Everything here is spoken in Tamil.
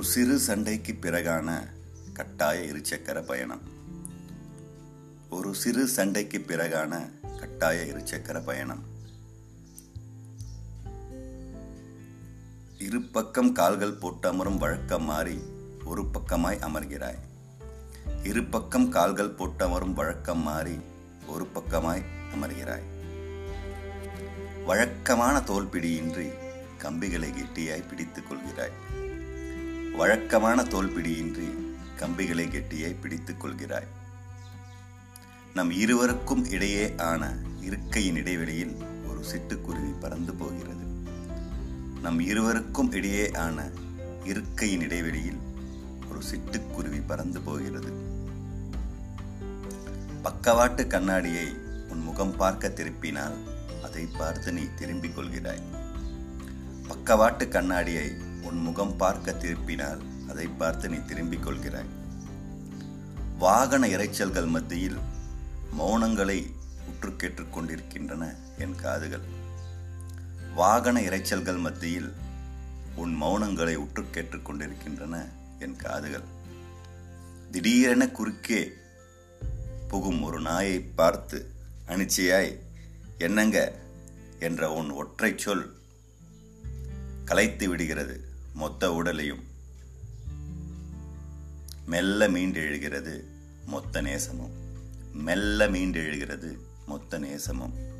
ஒரு சிறு சண்டைக்கு பிறகான கட்டாய இருசக்கர பயணம். ஒரு சிறு சண்டைக்கு பிறகான கட்டாய இருசக்கர பயணம். இரு பக்கம் கால்கள் போட்டு அமரும் வழக்கம் மாறி ஒரு பக்கமாய் அமர்கிறாய். இரு பக்கம் கால்கள் போட்டு அமரும் வழக்கம் மாறி ஒரு பக்கமாய் அமர்கிறாய். வழக்கமான தோல்பிடியின்றி கம்பிகளை கெட்டியாய் பிடித்துக் கொள்கிறாய். வழக்கமான தோல்பிடியின்றி கம்பிகளை கெட்டியே பிடித்துக் கொள்கிறாய். நம் இருவருக்கும் இடையே ஆன இருக்கையின் இடைவெளியில் ஒரு சிட்டுக்குருவி பறந்து போகிறது. நம் இருவருக்கும் இடையே ஆன இருக்கையின் இடைவெளியில் ஒரு சிட்டுக்குருவி பறந்து போகிறது. பக்கவாட்டு கண்ணாடியை உன் முகம் பார்க்க திருப்பினால் அதை பார்த்து நீ திரும்பிக் கொள்கிறாய். பக்கவாட்டு கண்ணாடியை உன் முகம் பார்க்க திருப்பினால் அதை பார்த்து நீ திரும்பிக் கொள்கிறாய். வாகன இரைச்சல்கள் மத்தியில் மௌனங்களை உற்று கேட்டுக்கொண்டிருக்கின்றன என் காதுகள். வாகன இரைச்சல்கள் மத்தியில் உன் மௌனங்களை உற்று கேட்டுக்கொண்டிருக்கின்றன என் காதுகள். திடீரென குறுக்கே புகும் ஒரு நாயை பார்த்து அனிச்சையாய் என்னங்க? என்ற உன் ஒற்றை சொல் கலைத்து விடுகிறது. மொத்த உடலையும். மெல்ல மீண்டெழுகிறது மொத்த நேசமும். மெல்ல மீண்டெழுகிறது மொத்த நேசமும்.